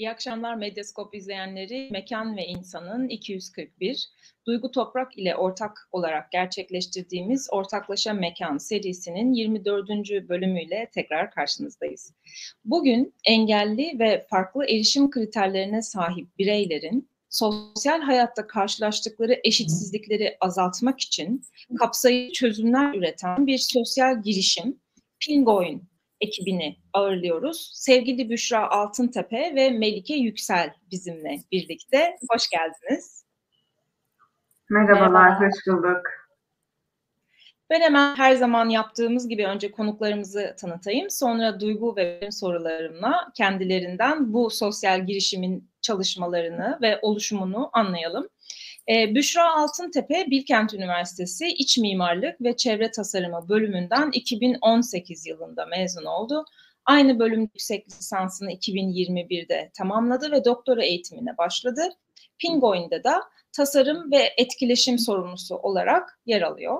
İyi akşamlar Medyaskop izleyenleri. Mekan ve İnsan'ın 241, Duygu Toprak ile ortak olarak gerçekleştirdiğimiz Ortaklaşa Mekan serisinin 24. bölümüyle tekrar karşınızdayız. Bugün engelli ve farklı erişim kriterlerine sahip bireylerin sosyal hayatta karşılaştıkları eşitsizlikleri azaltmak için kapsayıcı çözümler üreten bir sosyal girişim Pingoin ekibini ağırlıyoruz. Sevgili Büşra Altıntepe ve Melike Yüksel bizimle birlikte. Hoş geldiniz. Merhabalar, Merhaba. hoş bulduk. Ben hemen her zaman yaptığımız gibi önce konuklarımızı tanıtayım. Sonra duygu ve benim sorularımla kendilerinden bu sosyal girişimin çalışmalarını ve oluşumunu anlayalım. Ee, Büşra Altıntepe, Bilkent Üniversitesi İç Mimarlık ve Çevre Tasarımı bölümünden 2018 yılında mezun oldu. Aynı bölüm yüksek lisansını 2021'de tamamladı ve doktora eğitimine başladı. Pingoin'de de tasarım ve etkileşim sorumlusu olarak yer alıyor.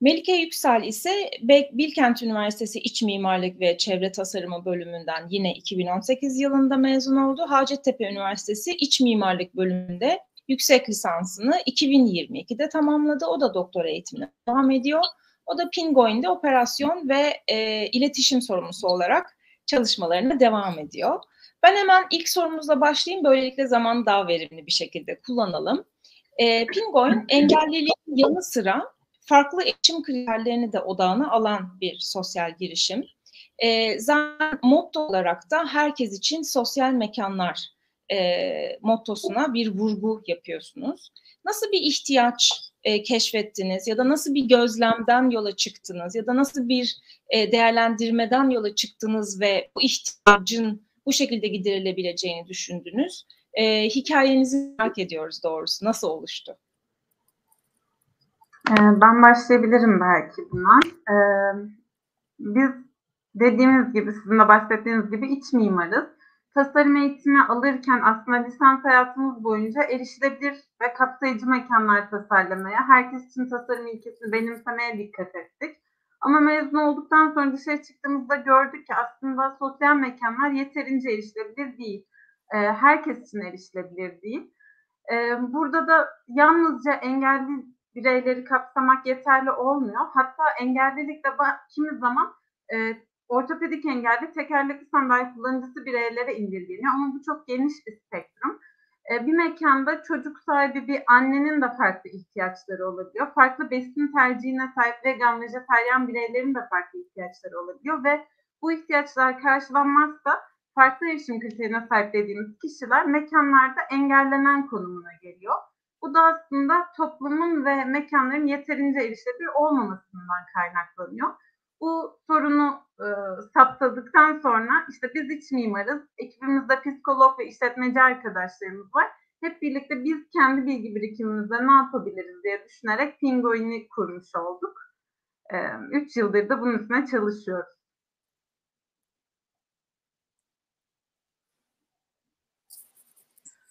Melike Yüksel ise Bilkent Üniversitesi İç Mimarlık ve Çevre Tasarımı bölümünden yine 2018 yılında mezun oldu. Hacettepe Üniversitesi İç Mimarlık bölümünde yüksek lisansını 2022'de tamamladı. O da doktora eğitimine devam ediyor. O da Pingoin'de operasyon ve e, iletişim sorumlusu olarak çalışmalarına devam ediyor. Ben hemen ilk sorumuzla başlayayım. Böylelikle zaman daha verimli bir şekilde kullanalım. E, Pingoin engelliliğin yanı sıra farklı eğitim kriterlerini de odağına alan bir sosyal girişim. E, zaten motto olarak da herkes için sosyal mekanlar e, mottosuna bir vurgu yapıyorsunuz. Nasıl bir ihtiyaç e, keşfettiniz ya da nasıl bir gözlemden yola çıktınız ya da nasıl bir e, değerlendirmeden yola çıktınız ve bu ihtiyacın bu şekilde giderilebileceğini düşündünüz? E, hikayenizi merak ediyoruz doğrusu. Nasıl oluştu? Ee, ben başlayabilirim belki buna. Ee, biz dediğimiz gibi, sizin de bahsettiğiniz gibi iç mimarız tasarım eğitimi alırken aslında lisans hayatımız boyunca erişilebilir ve kapsayıcı mekanlar tasarlamaya, herkes için tasarım ilkesini benimsemeye dikkat ettik. Ama mezun olduktan sonra dışarı çıktığımızda gördük ki aslında sosyal mekanlar yeterince erişilebilir değil. Ee, herkes için erişilebilir değil. Ee, burada da yalnızca engelli bireyleri kapsamak yeterli olmuyor. Hatta engellilikle kimi zaman e, ortopedik engelli tekerlekli sandalye kullanıcısı bireylere indirgeniyor ama bu çok geniş bir spektrum. E, bir mekanda çocuk sahibi bir annenin de farklı ihtiyaçları olabiliyor. Farklı besin tercihine sahip vegan, vejetaryen bireylerin de farklı ihtiyaçları olabiliyor ve bu ihtiyaçlar karşılanmazsa farklı erişim kriterine sahip dediğimiz kişiler mekanlarda engellenen konumuna geliyor. Bu da aslında toplumun ve mekanların yeterince erişilebilir olmamasından kaynaklanıyor. Bu sorunu e, saptadıktan sonra işte biz iç mimarız, ekibimizde psikolog ve işletmeci arkadaşlarımız var. Hep birlikte biz kendi bilgi birikimimizde ne yapabiliriz diye düşünerek Pingoin'i kurmuş olduk. E, üç yıldır da bunun üstüne çalışıyoruz.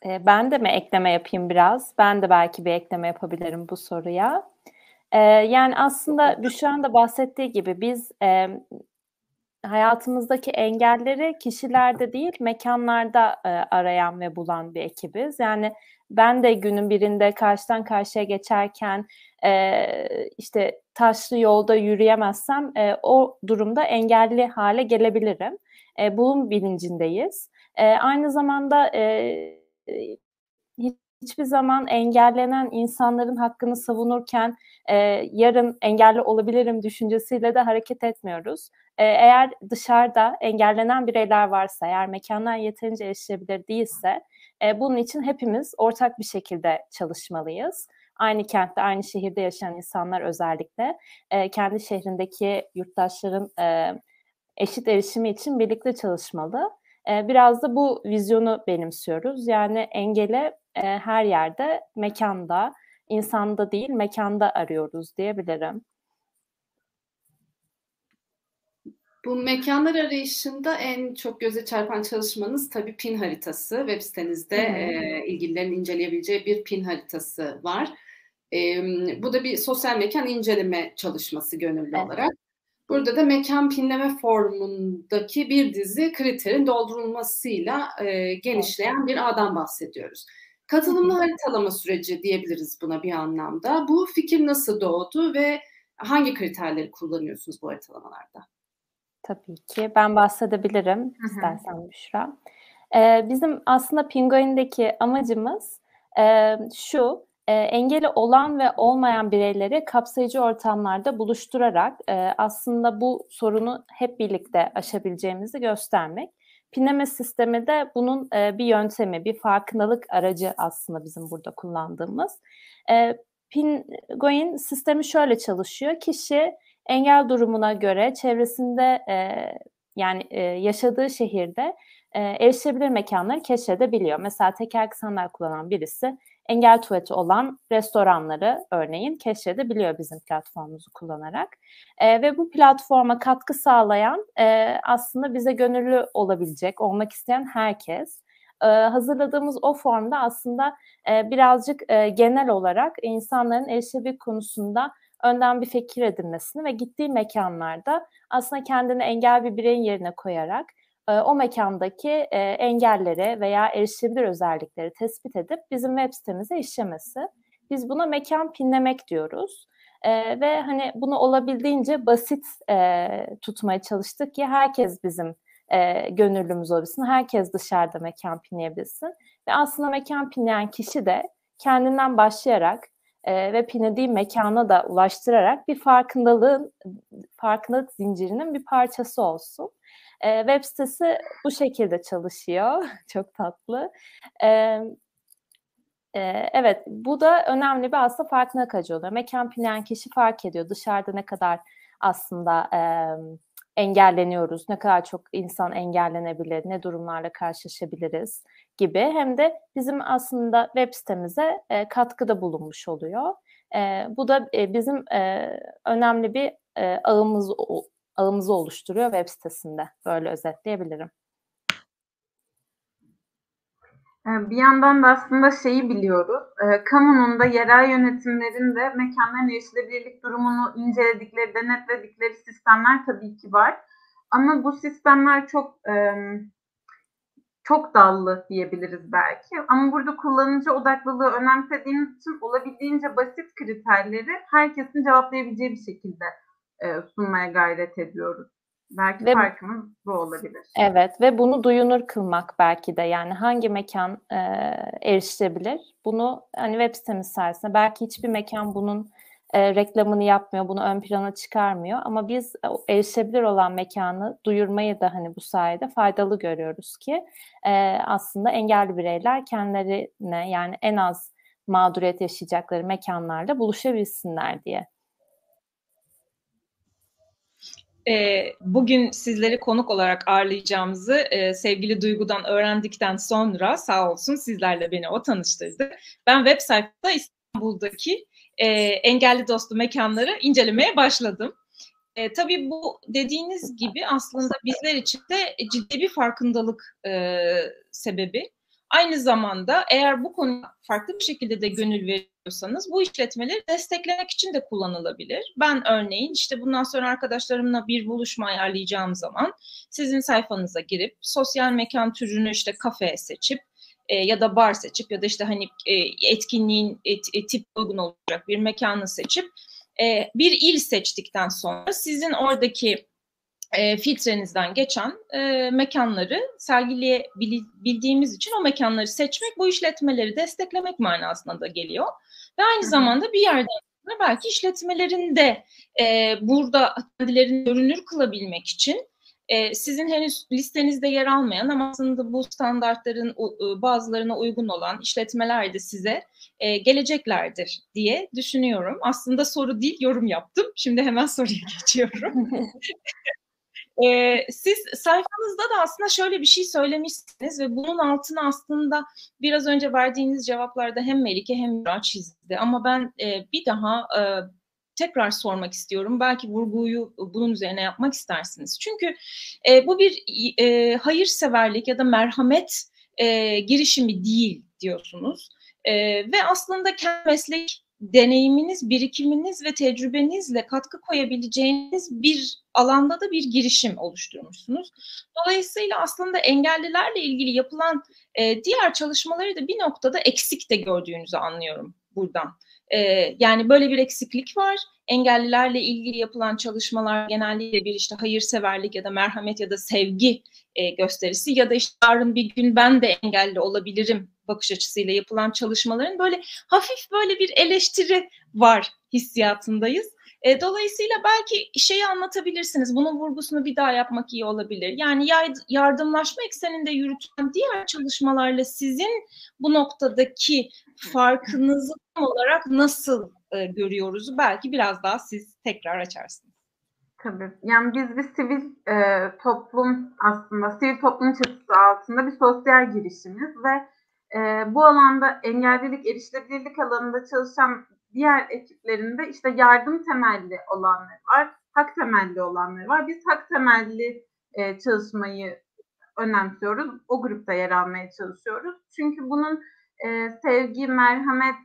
E, ben de mi ekleme yapayım biraz? Ben de belki bir ekleme yapabilirim bu soruya. Ee, yani aslında Büşra'nın da bahsettiği gibi biz e, hayatımızdaki engelleri kişilerde değil mekanlarda e, arayan ve bulan bir ekibiz. Yani ben de günün birinde karşıdan karşıya geçerken e, işte taşlı yolda yürüyemezsem e, o durumda engelli hale gelebilirim. E, bunun bilincindeyiz. E, aynı zamanda e, hiçbir zaman engellenen insanların hakkını savunurken e, yarın engelli olabilirim düşüncesiyle de hareket etmiyoruz. E, eğer dışarıda engellenen bireyler varsa, eğer mekanlar yeterince erişilebilir değilse e, bunun için hepimiz ortak bir şekilde çalışmalıyız. Aynı kentte, aynı şehirde yaşayan insanlar özellikle e, kendi şehrindeki yurttaşların e, eşit erişimi için birlikte çalışmalı. E, biraz da bu vizyonu benimsiyoruz. Yani engele e, her yerde, mekanda, insanda değil mekanda arıyoruz diyebilirim. Bu mekanlar arayışında en çok göze çarpan çalışmanız tabii pin haritası. Web sitenizde e, ilgililerin inceleyebileceği bir pin haritası var. E, bu da bir sosyal mekan inceleme çalışması gönüllü evet. olarak. Burada da mekan pinleme formundaki bir dizi kriterin doldurulmasıyla e, genişleyen bir ağdan bahsediyoruz. Katılımlı haritalama süreci diyebiliriz buna bir anlamda. Bu fikir nasıl doğdu ve hangi kriterleri kullanıyorsunuz bu haritalamalarda? Tabii ki. Ben bahsedebilirim Hı-hı. istersen Büşra. Ee, bizim aslında Pinguin'deki amacımız e, şu, e, engeli olan ve olmayan bireyleri kapsayıcı ortamlarda buluşturarak e, aslında bu sorunu hep birlikte aşabileceğimizi göstermek. Pinleme sistemi de bunun e, bir yöntemi, bir farkındalık aracı aslında bizim burada kullandığımız. E, Pingoin sistemi şöyle çalışıyor. Kişi engel durumuna göre çevresinde e, yani e, yaşadığı şehirde e, erişebilir mekanları keşfedebiliyor. Mesela tekerlekli sandalye kullanan birisi engel tuvaleti olan restoranları örneğin keşfedebiliyor bizim platformumuzu kullanarak. E, ve bu platforma katkı sağlayan e, aslında bize gönüllü olabilecek, olmak isteyen herkes. E, hazırladığımız o formda aslında e, birazcık e, genel olarak insanların erişebilir konusunda önden bir fikir edinmesini ve gittiği mekanlarda aslında kendini engel bir bireyin yerine koyarak o mekandaki engelleri veya erişebilir özellikleri tespit edip bizim web sitemize işlemesi. Biz buna mekan pinlemek diyoruz. E, ve hani bunu olabildiğince basit e, tutmaya çalıştık ki herkes bizim e, gönüllümüz olabilsin, herkes dışarıda mekan pinleyebilsin. Ve aslında mekan pinleyen kişi de kendinden başlayarak e, ve pinlediği mekana da ulaştırarak bir farkındalığın, farkındalık zincirinin bir parçası olsun. E, web sitesi bu şekilde çalışıyor. Çok tatlı. E, evet, bu da önemli bir aslında farkındalık aracı oluyor. Mekan pinleyen kişi fark ediyor dışarıda ne kadar aslında e, engelleniyoruz, ne kadar çok insan engellenebilir, ne durumlarla karşılaşabiliriz gibi. Hem de bizim aslında web sitemize e, katkıda bulunmuş oluyor. E, bu da e, bizim e, önemli bir e, ağımız ağımızı oluşturuyor web sitesinde. Böyle özetleyebilirim. Ee, bir yandan da aslında şeyi biliyoruz. E, kamunun da yerel yönetimlerin de mekanların erişilebilirlik durumunu inceledikleri, denetledikleri sistemler tabii ki var. Ama bu sistemler çok e, çok dallı diyebiliriz belki. Ama burada kullanıcı odaklılığı önemsediğimiz için olabildiğince basit kriterleri herkesin cevaplayabileceği bir şekilde sunmaya gayret ediyoruz. Belki ve, farkımız bu olabilir. Evet ve bunu duyunur kılmak belki de yani hangi mekan e, erişilebilir? Bunu hani web sitemiz sayesinde belki hiçbir mekan bunun e, reklamını yapmıyor, bunu ön plana çıkarmıyor ama biz erişebilir olan mekanı duyurmayı da hani bu sayede faydalı görüyoruz ki e, aslında engelli bireyler kendilerine yani en az mağduriyet yaşayacakları mekanlarda buluşabilsinler diye e, bugün sizleri konuk olarak ağırlayacağımızı e, sevgili Duygu'dan öğrendikten sonra sağ olsun sizlerle beni o tanıştırdı. Ben web sayfada İstanbul'daki e, engelli dostu mekanları incelemeye başladım. E, tabii bu dediğiniz gibi aslında bizler için de ciddi bir farkındalık e, sebebi. Aynı zamanda eğer bu konuya farklı bir şekilde de gönül veriyorsanız bu işletmeleri desteklemek için de kullanılabilir. Ben örneğin işte bundan sonra arkadaşlarımla bir buluşma ayarlayacağım zaman sizin sayfanıza girip sosyal mekan türünü işte kafe seçip e, ya da bar seçip ya da işte hani e, etkinliğin et, e, tip uygun olacak bir mekanı seçip e, bir il seçtikten sonra sizin oradaki e, filtrenizden geçen e, mekanları sergileyebildiğimiz için o mekanları seçmek bu işletmeleri desteklemek manasına da geliyor. Ve aynı zamanda bir yerden sonra belki işletmelerin de e, burada kendilerini görünür kılabilmek için e, sizin henüz listenizde yer almayan ama aslında bu standartların bazılarına uygun olan işletmeler de size e, geleceklerdir diye düşünüyorum. Aslında soru değil yorum yaptım. Şimdi hemen soruya geçiyorum. E, siz sayfanızda da aslında şöyle bir şey söylemişsiniz ve bunun altına aslında biraz önce verdiğiniz cevaplarda hem Melike hem Miraç çizdi. Ama ben e, bir daha e, tekrar sormak istiyorum. Belki vurguyu bunun üzerine yapmak istersiniz. Çünkü e, bu bir e, hayırseverlik ya da merhamet e, girişimi değil diyorsunuz. E, ve aslında kendi meslek deneyiminiz, birikiminiz ve tecrübenizle katkı koyabileceğiniz bir alanda da bir girişim oluşturmuşsunuz. Dolayısıyla aslında engellilerle ilgili yapılan e, diğer çalışmaları da bir noktada eksik de gördüğünüzü anlıyorum buradan. E, yani böyle bir eksiklik var. Engellilerle ilgili yapılan çalışmalar genellikle bir işte hayırseverlik ya da merhamet ya da sevgi e, gösterisi ya da işte yarın bir gün ben de engelli olabilirim bakış açısıyla yapılan çalışmaların böyle hafif böyle bir eleştiri var hissiyatındayız. E, dolayısıyla belki şeyi anlatabilirsiniz. Bunun vurgusunu bir daha yapmak iyi olabilir. Yani yardımlaşma ekseninde yürütülen diğer çalışmalarla sizin bu noktadaki farkınızı tam olarak nasıl e, görüyoruz? Belki biraz daha siz tekrar açarsınız. Tabii. Yani biz bir sivil e, toplum aslında, sivil toplum çatısı altında bir sosyal girişimiz ve e, bu alanda engellilik, erişilebilirlik alanında çalışan diğer ekiplerinde işte yardım temelli olanlar var, hak temelli olanlar var. Biz hak temelli e, çalışmayı önemsiyoruz. O grupta yer almaya çalışıyoruz. Çünkü bunun e, sevgi, merhamet,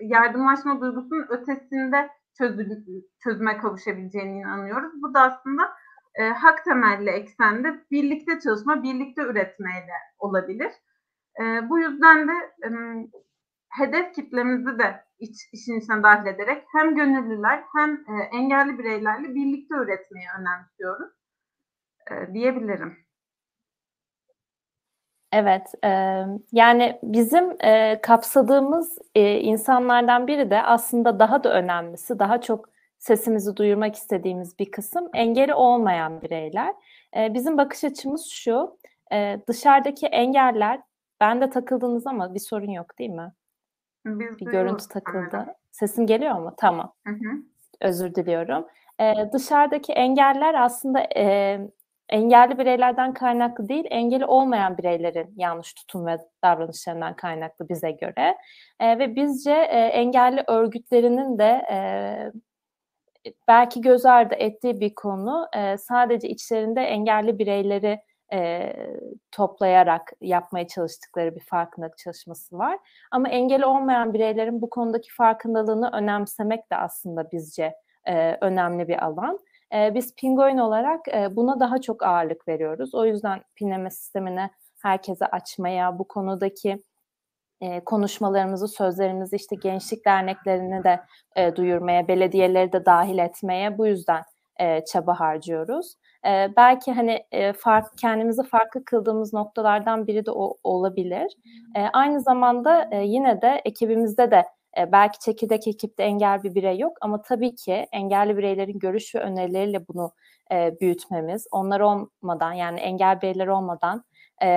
yardımlaşma duygusunun ötesinde çözüm, çözüme kavuşabileceğine inanıyoruz. Bu da aslında e, hak temelli eksende birlikte çalışma, birlikte üretmeyle olabilir. E, bu yüzden de e, hedef kitlemizi de iç, işin içine dahil ederek hem gönüllüler hem e, engelli bireylerle birlikte üretmeyi önemsiyoruz e, diyebilirim. Evet, e, yani bizim e, kapsadığımız e, insanlardan biri de aslında daha da önemlisi, daha çok sesimizi duyurmak istediğimiz bir kısım engeli olmayan bireyler. E, bizim bakış açımız şu, e, dışarıdaki engeller, ben de takıldınız ama bir sorun yok değil mi? Biz bir görüntü takıldı. Sesim geliyor mu? Tamam. Hı hı. Özür diliyorum. Ee, dışarıdaki engeller aslında e, engelli bireylerden kaynaklı değil, engeli olmayan bireylerin yanlış tutum ve davranışlarından kaynaklı bize göre. E, ve bizce e, engelli örgütlerinin de e, belki göz ardı ettiği bir konu e, sadece içlerinde engelli bireyleri e, toplayarak yapmaya çalıştıkları bir farkındalık çalışması var. Ama engeli olmayan bireylerin bu konudaki farkındalığını önemsemek de aslında bizce e, önemli bir alan. E, biz Pingoin olarak e, buna daha çok ağırlık veriyoruz. O yüzden pinleme sistemini herkese açmaya, bu konudaki e, konuşmalarımızı, sözlerimizi işte gençlik derneklerini de e, duyurmaya, belediyeleri de dahil etmeye bu yüzden e, çaba harcıyoruz. E, belki hani e, fark kendimizi farklı kıldığımız noktalardan biri de o olabilir. E, aynı zamanda e, yine de ekibimizde de e, belki çekirdek ekipte engel bir birey yok ama tabii ki engelli bireylerin görüş ve önerileriyle bunu e, büyütmemiz, onlar olmadan yani engel bireyler olmadan e,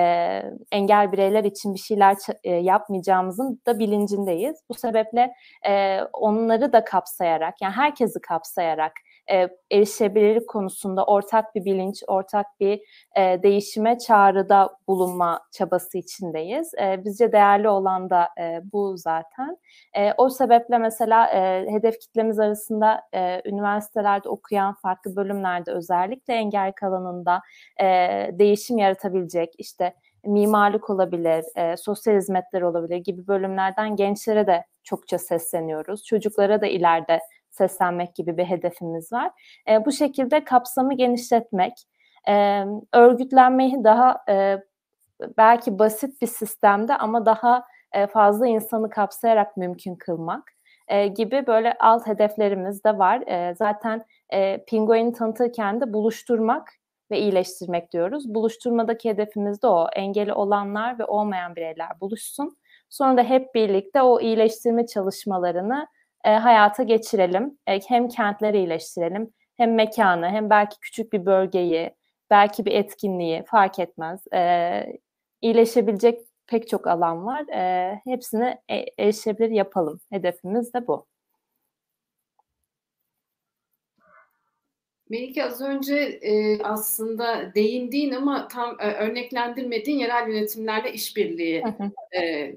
engel bireyler için bir şeyler e, yapmayacağımızın da bilincindeyiz. Bu sebeple e, onları da kapsayarak yani herkesi kapsayarak e, erişebilirlik konusunda ortak bir bilinç, ortak bir e, değişime çağrıda bulunma çabası içindeyiz. E, bizce değerli olan da e, bu zaten. E, o sebeple mesela e, hedef kitlemiz arasında e, üniversitelerde okuyan farklı bölümlerde özellikle engel alanında e, değişim yaratabilecek işte mimarlık olabilir, e, sosyal hizmetler olabilir gibi bölümlerden gençlere de çokça sesleniyoruz. Çocuklara da ileride seslenmek gibi bir hedefimiz var. E, bu şekilde kapsamı genişletmek, e, örgütlenmeyi daha e, belki basit bir sistemde ama daha e, fazla insanı kapsayarak mümkün kılmak e, gibi böyle alt hedeflerimiz de var. E, zaten e, Pinguin'i tanıtırken de buluşturmak ve iyileştirmek diyoruz. Buluşturmadaki hedefimiz de o. Engeli olanlar ve olmayan bireyler buluşsun. Sonra da hep birlikte o iyileştirme çalışmalarını e, hayata geçirelim. E, hem kentleri iyileştirelim, hem mekanı, hem belki küçük bir bölgeyi, belki bir etkinliği fark etmez. E, iyileşebilecek pek çok alan var. E, hepsini e, erişebilir yapalım. Hedefimiz de bu. Melike az önce e, aslında değindiğin ama tam e, örneklendirmediğin yerel yönetimlerle işbirliği e,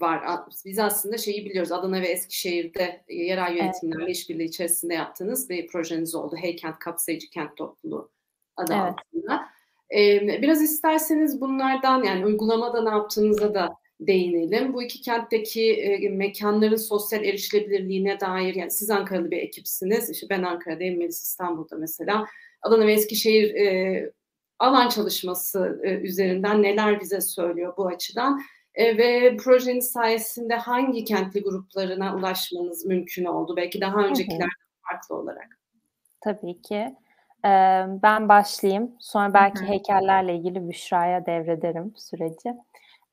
var. Biz aslında şeyi biliyoruz. Adana ve Eskişehir'de e, yerel yönetimlerle evet. işbirliği içerisinde yaptığınız bir projeniz oldu. Heykent Kapsayıcı Kent Topluluğu adı evet. altında. Ee, biraz isterseniz bunlardan yani uygulamada ne yaptığınıza da değinelim. Bu iki kentteki e, mekanların sosyal erişilebilirliğine dair yani siz Ankara'lı bir ekipsiniz. İşte ben Ankara'dayım, Melis İstanbul'da mesela. Adana ve Eskişehir e, alan çalışması e, üzerinden neler bize söylüyor bu açıdan e, ve projeniz sayesinde hangi kentli gruplarına ulaşmanız mümkün oldu? Belki daha öncekiler farklı olarak. Tabii ki. Ee, ben başlayayım. Sonra belki Hı-hı. heykellerle ilgili Büşra'ya devrederim süreci.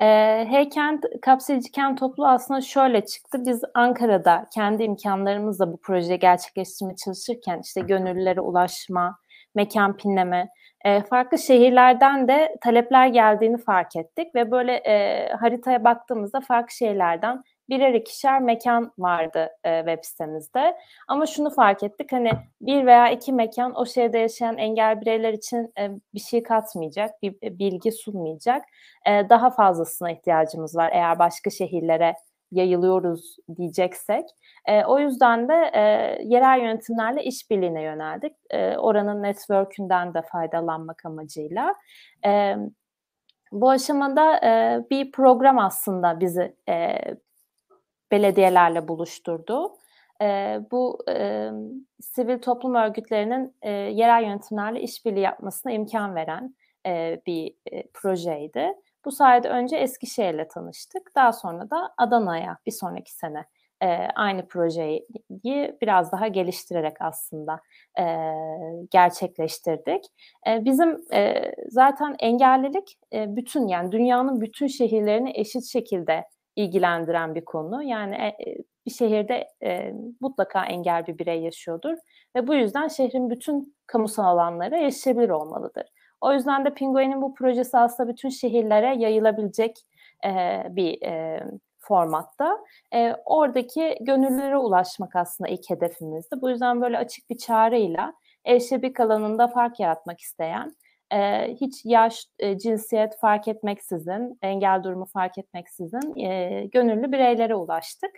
Ee, Heykent kapsayıcı kent topluluğu aslında şöyle çıktı. Biz Ankara'da kendi imkanlarımızla bu projeyi gerçekleştirmeye çalışırken işte gönüllülere ulaşma, mekan pinleme, e, farklı şehirlerden de talepler geldiğini fark ettik ve böyle e, haritaya baktığımızda farklı şehirlerden birer ikişer mekan vardı e, web sitemizde. Ama şunu fark ettik hani bir veya iki mekan o şehirde yaşayan engel bireyler için e, bir şey katmayacak, bir bilgi sunmayacak. E, daha fazlasına ihtiyacımız var eğer başka şehirlere yayılıyoruz diyeceksek. E, o yüzden de e, yerel yönetimlerle işbirliğine yöneldik. E, oranın network'ünden de faydalanmak amacıyla. E, bu aşamada e, bir program aslında bizi e, belediyelerle buluşturdu. E, bu e, sivil toplum örgütlerinin e, yerel yönetimlerle işbirliği yapmasına imkan veren e, bir e, projeydi. Bu sayede önce Eskişehir'le tanıştık. Daha sonra da Adana'ya bir sonraki sene e, aynı projeyi biraz daha geliştirerek aslında e, gerçekleştirdik. E, bizim e, zaten engellilik e, bütün yani dünyanın bütün şehirlerini eşit şekilde ilgilendiren bir konu. Yani e, bir şehirde e, mutlaka engel bir birey yaşıyordur ve bu yüzden şehrin bütün kamusal alanları erişilebilir olmalıdır. O yüzden de Penguin'in bu projesi aslında bütün şehirlere yayılabilecek e, bir e, formatta. E, oradaki gönüllülere ulaşmak aslında ilk hedefimizdi. Bu yüzden böyle açık bir çağrıyla erişebilirlik alanında fark yaratmak isteyen, e, hiç yaş, e, cinsiyet fark etmeksizin, engel durumu fark etmeksizin e, gönüllü bireylere ulaştık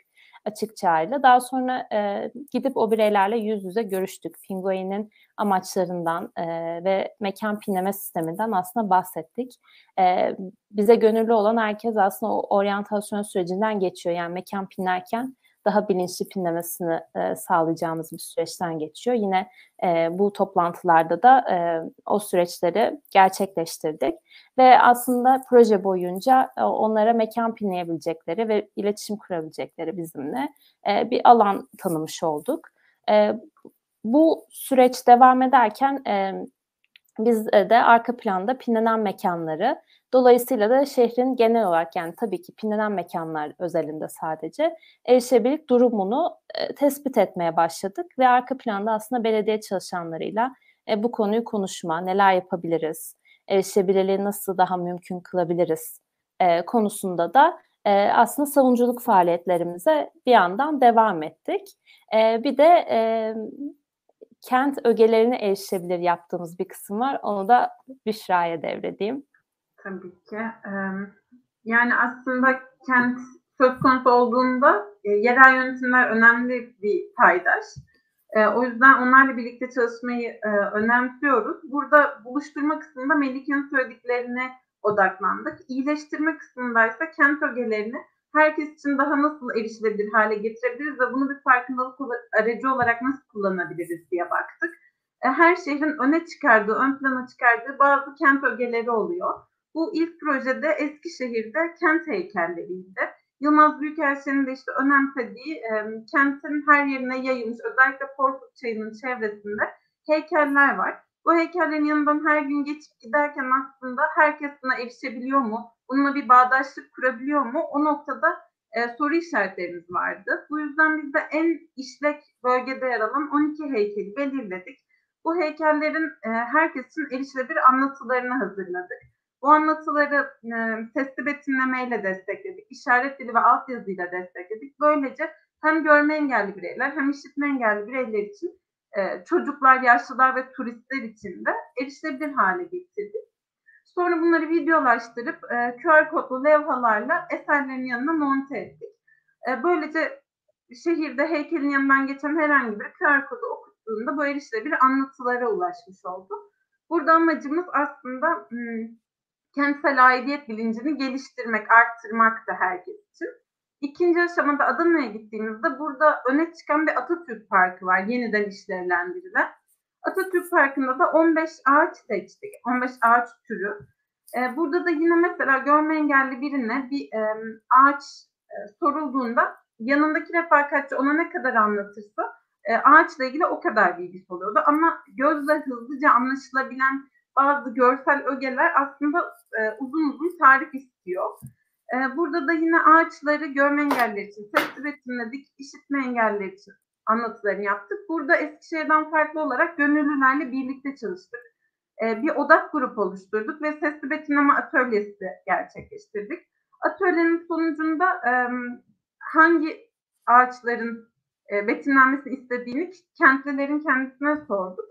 açık çağrıyla. Daha sonra e, gidip o bireylerle yüz yüze görüştük. Pinguin'in amaçlarından e, ve mekan pinleme sisteminden aslında bahsettik. E, bize gönüllü olan herkes aslında o oryantasyon sürecinden geçiyor. Yani mekan pinlerken daha bilinçli pinlemesini e, sağlayacağımız bir süreçten geçiyor. Yine e, bu toplantılarda da e, o süreçleri gerçekleştirdik ve aslında proje boyunca e, onlara mekan pinleyebilecekleri ve iletişim kurabilecekleri bizimle e, bir alan tanımış olduk. E, bu süreç devam ederken e, biz de arka planda pinlenen mekanları Dolayısıyla da şehrin genel olarak yani tabii ki pinlenen mekanlar özelinde sadece erişebilirlik durumunu e, tespit etmeye başladık ve arka planda aslında belediye çalışanlarıyla e, bu konuyu konuşma, neler yapabiliriz, erişebilirliği nasıl daha mümkün kılabiliriz e, konusunda da e, aslında savunuculuk faaliyetlerimize bir yandan devam ettik. E, bir de e, kent ögelerine erişebilir yaptığımız bir kısım var. Onu da Büşra'ya devredeyim. Tabii ki. Yani aslında kent söz konusu olduğunda e, yerel yönetimler önemli bir paydaş. E, o yüzden onlarla birlikte çalışmayı e, önemsiyoruz. Burada buluşturma kısmında Melike'nin söylediklerine odaklandık. İyileştirme kısmındaysa kent ögelerini herkes için daha nasıl erişilebilir hale getirebiliriz ve bunu bir farkındalık aracı olarak nasıl kullanabiliriz diye baktık. Her şehrin öne çıkardığı, ön plana çıkardığı bazı kent ögeleri oluyor. Bu ilk projede Eskişehir'de kent heykelleriydi. Yılmaz Büyükelçi'nin de işte önemsediği e, kentin her yerine yayılmış özellikle Porkut Çayı'nın çevresinde heykeller var. Bu heykellerin yanından her gün geçip giderken aslında herkes buna erişebiliyor mu? Bununla bir bağdaşlık kurabiliyor mu? O noktada e, soru işaretlerimiz vardı. Bu yüzden biz de en işlek bölgede yer alan 12 heykeli belirledik. Bu heykellerin e, herkes için erişilebilir anlatılarını hazırladık. Bu anlatıları e, sesli betimlemeyle destekledik. işaret dili ve altyazıyla destekledik. Böylece hem görme engelli bireyler hem işitme engelli bireyler için e, çocuklar, yaşlılar ve turistler için de erişilebilir hale getirdik. Sonra bunları videolaştırıp e, QR kodlu levhalarla eserlerin yanına monte ettik. E, böylece şehirde heykelin yanından geçen herhangi bir QR kodu okuttuğunda bu erişilebilir anlatılara ulaşmış oldu. Burada amacımız aslında hmm, kentsel aidiyet bilincini geliştirmek, arttırmak da herkes için. İkinci aşamada Adana'ya gittiğimizde burada öne çıkan bir Atatürk Parkı var yeniden işlevlendirilen. Atatürk Parkı'nda da 15 ağaç seçtik, 15 ağaç türü. Ee, burada da yine mesela görme engelli birine bir e, ağaç e, sorulduğunda yanındaki refakatçi ona ne kadar anlatırsa e, ağaçla ilgili o kadar bilgisi oluyordu. Ama gözle hızlıca anlaşılabilen bazı görsel ögeler aslında e, uzun uzun tarif istiyor. E, burada da yine ağaçları görme engelliler için sesli betimledik, işitme engelliler için anlatılarını yaptık. Burada Eskişehir'den farklı olarak gönüllülerle birlikte çalıştık. E, bir odak grup oluşturduk ve sesli betimleme atölyesi gerçekleştirdik. Atölyenin sonucunda e, hangi ağaçların e, betimlenmesini istediğini kentlilerin kendisine sorduk.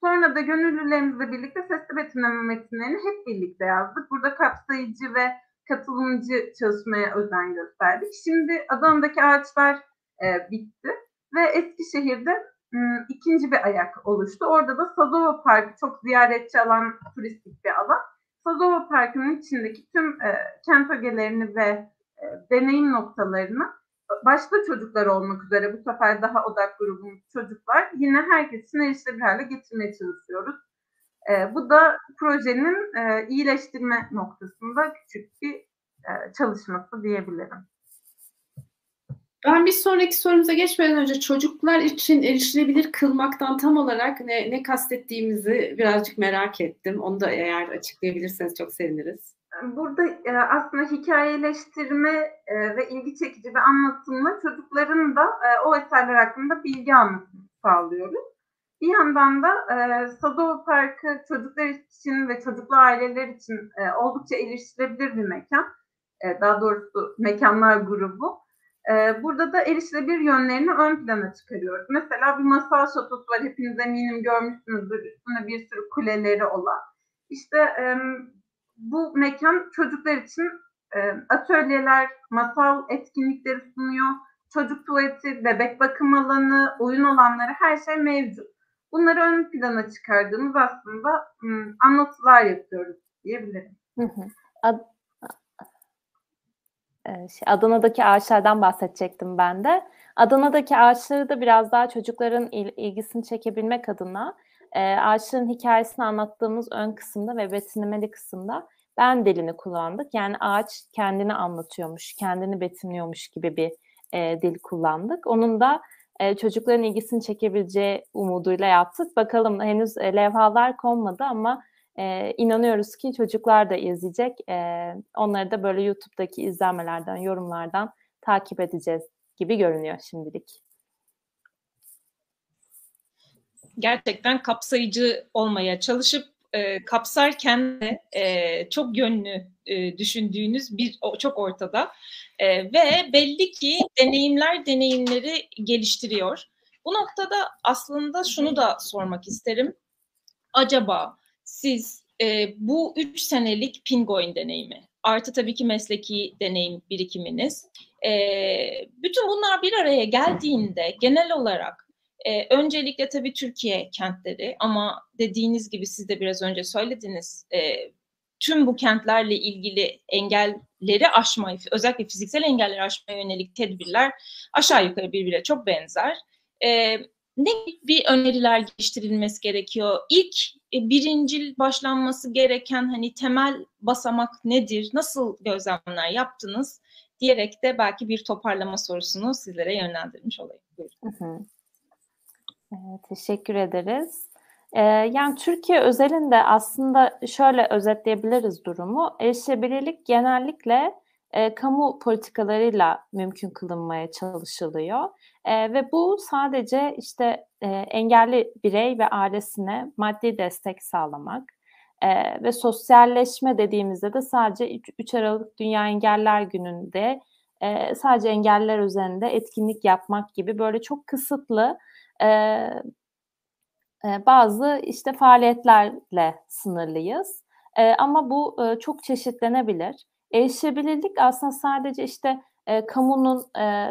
Sonra da gönüllülerimizle birlikte sesli betimleme metinlerini hep birlikte yazdık. Burada kapsayıcı ve katılımcı çalışmaya özen gösterdik. Şimdi Adana'daki ağaçlar e, bitti ve Eskişehir'de m, ikinci bir ayak oluştu. Orada da Sazova Parkı çok ziyaretçi alan turistik bir alan. Sazova Parkı'nın içindeki tüm e, kent ögelerini ve e, deneyim noktalarını başta çocuklar olmak üzere bu sefer daha odak grubumuz çocuklar yine herkes için erişilebilir hale getirmeye çalışıyoruz. E, bu da projenin e, iyileştirme noktasında küçük bir e, çalışması diyebilirim. Ben bir sonraki sorumuza geçmeden önce çocuklar için erişilebilir kılmaktan tam olarak ne, ne kastettiğimizi birazcık merak ettim. Onu da eğer açıklayabilirseniz çok seviniriz. Burada e, aslında hikayeleştirme e, ve ilgi çekici bir anlatımla çocukların da e, o eserler hakkında bilgi almasını sağlıyoruz. Bir yandan da e, Sadova Parkı çocuklar için ve çocuklu aileler için e, oldukça erişilebilir bir mekan. E, daha doğrusu mekanlar grubu. E, burada da erişilebilir yönlerini ön plana çıkarıyoruz. Mesela bir masal şatosu var. Hepiniz eminim görmüşsünüzdür. Üstünde bir sürü kuleleri olan. İşte e, bu mekan çocuklar için e, atölyeler, masal etkinlikleri sunuyor. Çocuk tuvaleti, bebek bakım alanı, oyun alanları her şey mevcut. Bunları ön plana çıkardığımız aslında m, anlatılar yapıyoruz diyebilirim. Ad şey, Adana'daki ağaçlardan bahsedecektim ben de. Adana'daki ağaçları da biraz daha çocukların il, ilgisini çekebilmek adına e, ağaçların hikayesini anlattığımız ön kısımda ve betimlemeli kısımda ben dilini kullandık. Yani ağaç kendini anlatıyormuş, kendini betimliyormuş gibi bir e, dil kullandık. Onun da e, çocukların ilgisini çekebileceği umuduyla yaptık. Bakalım henüz e, levhalar konmadı ama e, inanıyoruz ki çocuklar da izleyecek. E, onları da böyle YouTube'daki izlenmelerden, yorumlardan takip edeceğiz gibi görünüyor şimdilik. Gerçekten kapsayıcı olmaya çalışıp e, kapsarken de e, çok yönlü e, düşündüğünüz bir o, çok ortada e, ve belli ki deneyimler deneyimleri geliştiriyor. Bu noktada aslında şunu da sormak isterim. Acaba siz e, bu üç senelik Pingoin deneyimi artı tabii ki mesleki deneyim birikiminiz. E, bütün bunlar bir araya geldiğinde genel olarak e, öncelikle tabii Türkiye kentleri ama dediğiniz gibi siz de biraz önce söylediniz e, tüm bu kentlerle ilgili engelleri aşma, özellikle fiziksel engelleri aşmaya yönelik tedbirler aşağı yukarı birbirine çok benzer. E, ne bir öneriler geliştirilmesi gerekiyor? İlk e, birincil başlanması gereken hani temel basamak nedir? Nasıl gözlemler yaptınız? Diyerek de belki bir toparlama sorusunu sizlere yönlendirmiş olayım. Buyurun. Hı hı. Teşekkür ederiz. Ee, yani Türkiye özelinde aslında şöyle özetleyebiliriz durumu. Erişebilirlik genellikle e, kamu politikalarıyla mümkün kılınmaya çalışılıyor. E, ve bu sadece işte e, engelli birey ve ailesine maddi destek sağlamak e, ve sosyalleşme dediğimizde de sadece 3 Aralık Dünya Engeller Günü'nde e, sadece engeller üzerinde etkinlik yapmak gibi böyle çok kısıtlı e, e, bazı işte faaliyetlerle sınırlıyız. E, ama bu e, çok çeşitlenebilir. Erişebilirlik aslında sadece işte e, kamunun e,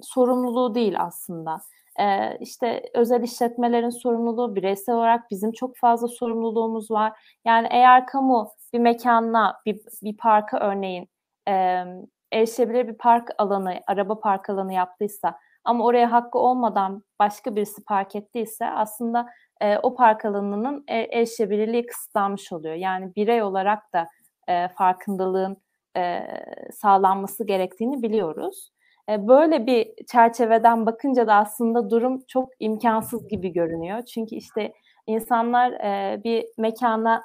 sorumluluğu değil aslında. E, işte özel işletmelerin sorumluluğu, bireysel olarak bizim çok fazla sorumluluğumuz var. Yani eğer kamu bir mekanına, bir, bir parka örneğin e, erişebilir bir park alanı, araba park alanı yaptıysa ama oraya hakkı olmadan başka birisi park ettiyse aslında e, o park alanının e, erişebilirliği kısıtlanmış oluyor. Yani birey olarak da e, farkındalığın e, sağlanması gerektiğini biliyoruz. E, böyle bir çerçeveden bakınca da aslında durum çok imkansız gibi görünüyor. Çünkü işte insanlar e, bir mekana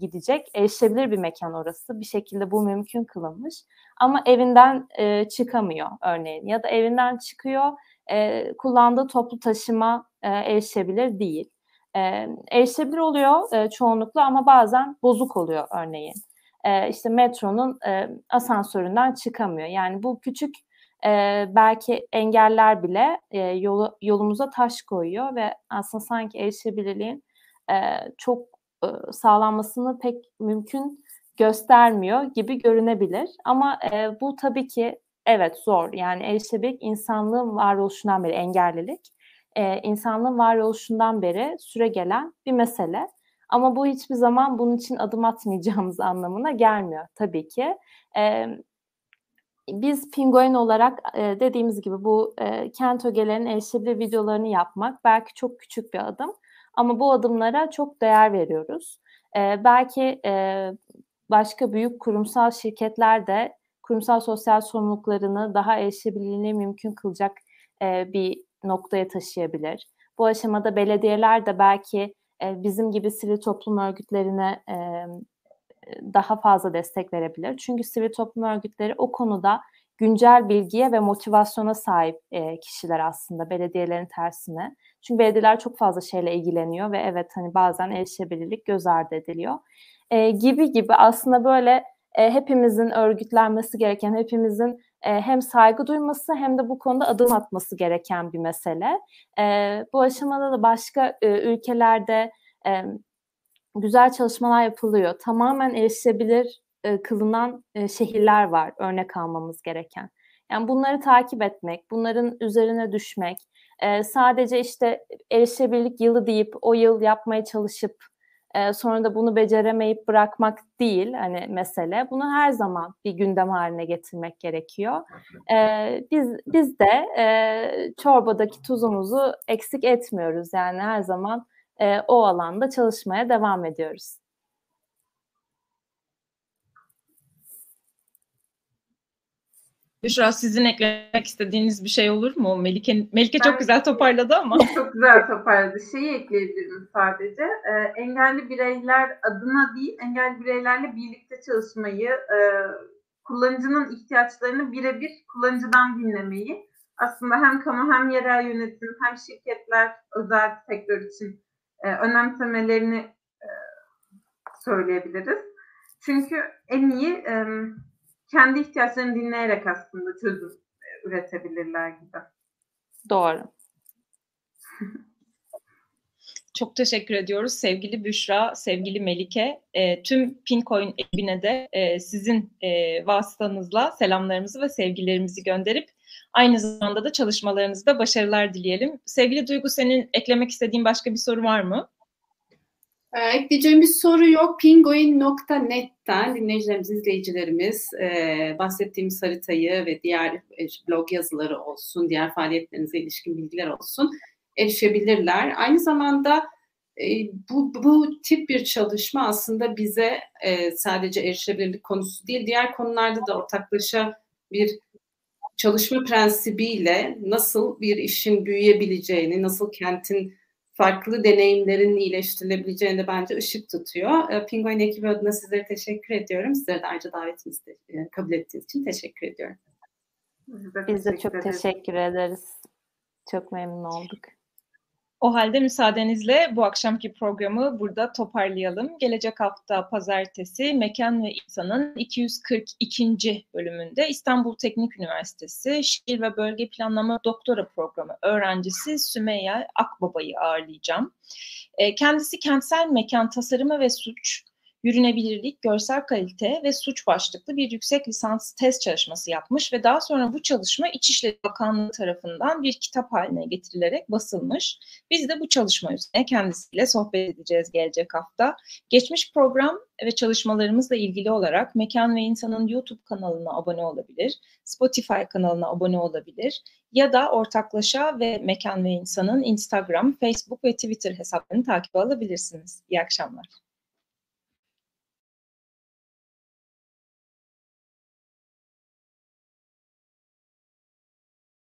gidecek, erişebilir bir mekan orası. Bir şekilde bu mümkün kılınmış. Ama evinden e, çıkamıyor örneğin ya da evinden çıkıyor, e, kullandığı toplu taşıma e, erişebilir değil. E, erişebilir oluyor e, çoğunlukla ama bazen bozuk oluyor örneğin. E, işte metronun e, asansöründen çıkamıyor. Yani bu küçük e, belki engeller bile e, yolu, yolumuza taş koyuyor ve aslında sanki erişebilirliğin e, çok e, sağlanmasını pek mümkün göstermiyor gibi görünebilir. Ama e, bu tabii ki evet zor. Yani erişebilirlik insanlığın varoluşundan beri engellilik e, insanlığın varoluşundan beri süre gelen bir mesele. Ama bu hiçbir zaman bunun için adım atmayacağımız anlamına gelmiyor tabii ki. E, biz Pinguin olarak e, dediğimiz gibi bu e, kent ögelerinin erişebilir videolarını yapmak belki çok küçük bir adım ama bu adımlara çok değer veriyoruz. E, belki e, başka büyük kurumsal şirketler de kurumsal sosyal sorumluluklarını daha erişebilirliğini mümkün kılacak e, bir noktaya taşıyabilir. Bu aşamada belediyeler de belki e, bizim gibi sivil toplum örgütlerine e, daha fazla destek verebilir. Çünkü sivil toplum örgütleri o konuda güncel bilgiye ve motivasyona sahip e, kişiler aslında belediyelerin tersine. Çünkü belediyeler çok fazla şeyle ilgileniyor ve evet hani bazen erişebilirlik göz ardı ediliyor. E, gibi gibi aslında böyle e, hepimizin örgütlenmesi gereken, hepimizin e, hem saygı duyması hem de bu konuda adım atması gereken bir mesele. E, bu aşamada da başka e, ülkelerde e, güzel çalışmalar yapılıyor. Tamamen erişebilir e, kılınan e, şehirler var örnek almamız gereken. Yani bunları takip etmek, bunların üzerine düşmek, e, sadece işte erişebilirlik yılı deyip o yıl yapmaya çalışıp e, sonra da bunu beceremeyip bırakmak değil hani mesele. Bunu her zaman bir gündem haline getirmek gerekiyor. E, biz biz de e, çorbadaki tuzumuzu eksik etmiyoruz. Yani her zaman e, o alanda çalışmaya devam ediyoruz. Büşra sizin eklemek istediğiniz bir şey olur mu? Melike, Melike çok güzel toparladı ama. Çok güzel toparladı. Şeyi ekleyebilirim sadece. Ee, engelli bireyler adına değil, engelli bireylerle birlikte çalışmayı, e, kullanıcının ihtiyaçlarını birebir kullanıcıdan dinlemeyi aslında hem kamu hem yerel yönetim hem şirketler özel sektör için e, önemsemelerini e, söyleyebiliriz. Çünkü en iyi e, kendi ihtiyaçlarını dinleyerek aslında çözüm e, üretebilirler gibi. Doğru. Çok teşekkür ediyoruz sevgili Büşra, sevgili Melike. E, tüm Pincoin ekibine de e, sizin e, vasıtanızla selamlarımızı ve sevgilerimizi gönderip aynı zamanda da çalışmalarınızda başarılar dileyelim. Sevgili Duygu senin eklemek istediğin başka bir soru var mı? Ee, ekleyeceğim bir soru yok. Pinguin.net'ten dinleyicilerimiz, izleyicilerimiz e, bahsettiğimiz haritayı ve diğer e, blog yazıları olsun, diğer faaliyetlerinize ilişkin bilgiler olsun erişebilirler. Aynı zamanda e, bu, bu tip bir çalışma aslında bize e, sadece erişebilirlik konusu değil, diğer konularda da ortaklaşa bir çalışma prensibiyle nasıl bir işin büyüyebileceğini, nasıl kentin farklı deneyimlerin iyileştirilebileceğini de bence ışık tutuyor. E, Penguin ekibi adına sizlere teşekkür ediyorum. Sizlere de ayrıca davetinizi de, e, kabul ettiğiniz için teşekkür ediyorum. Biz de çok teşekkür ederiz. Çok memnun olduk. O halde müsaadenizle bu akşamki programı burada toparlayalım. Gelecek hafta pazartesi Mekan ve İnsan'ın 242. bölümünde İstanbul Teknik Üniversitesi Şehir ve Bölge Planlama Doktora Programı öğrencisi Sümeyye Akbaba'yı ağırlayacağım. E, kendisi kentsel mekan tasarımı ve suç, yürünebilirlik, görsel kalite ve suç başlıklı bir yüksek lisans test çalışması yapmış ve daha sonra bu çalışma İçişleri Bakanlığı tarafından bir kitap haline getirilerek basılmış. Biz de bu çalışma üzerine kendisiyle sohbet edeceğiz gelecek hafta. Geçmiş program ve çalışmalarımızla ilgili olarak Mekan ve İnsan'ın YouTube kanalına abone olabilir, Spotify kanalına abone olabilir ya da ortaklaşa ve Mekan ve İnsan'ın Instagram, Facebook ve Twitter hesaplarını takip alabilirsiniz. İyi akşamlar.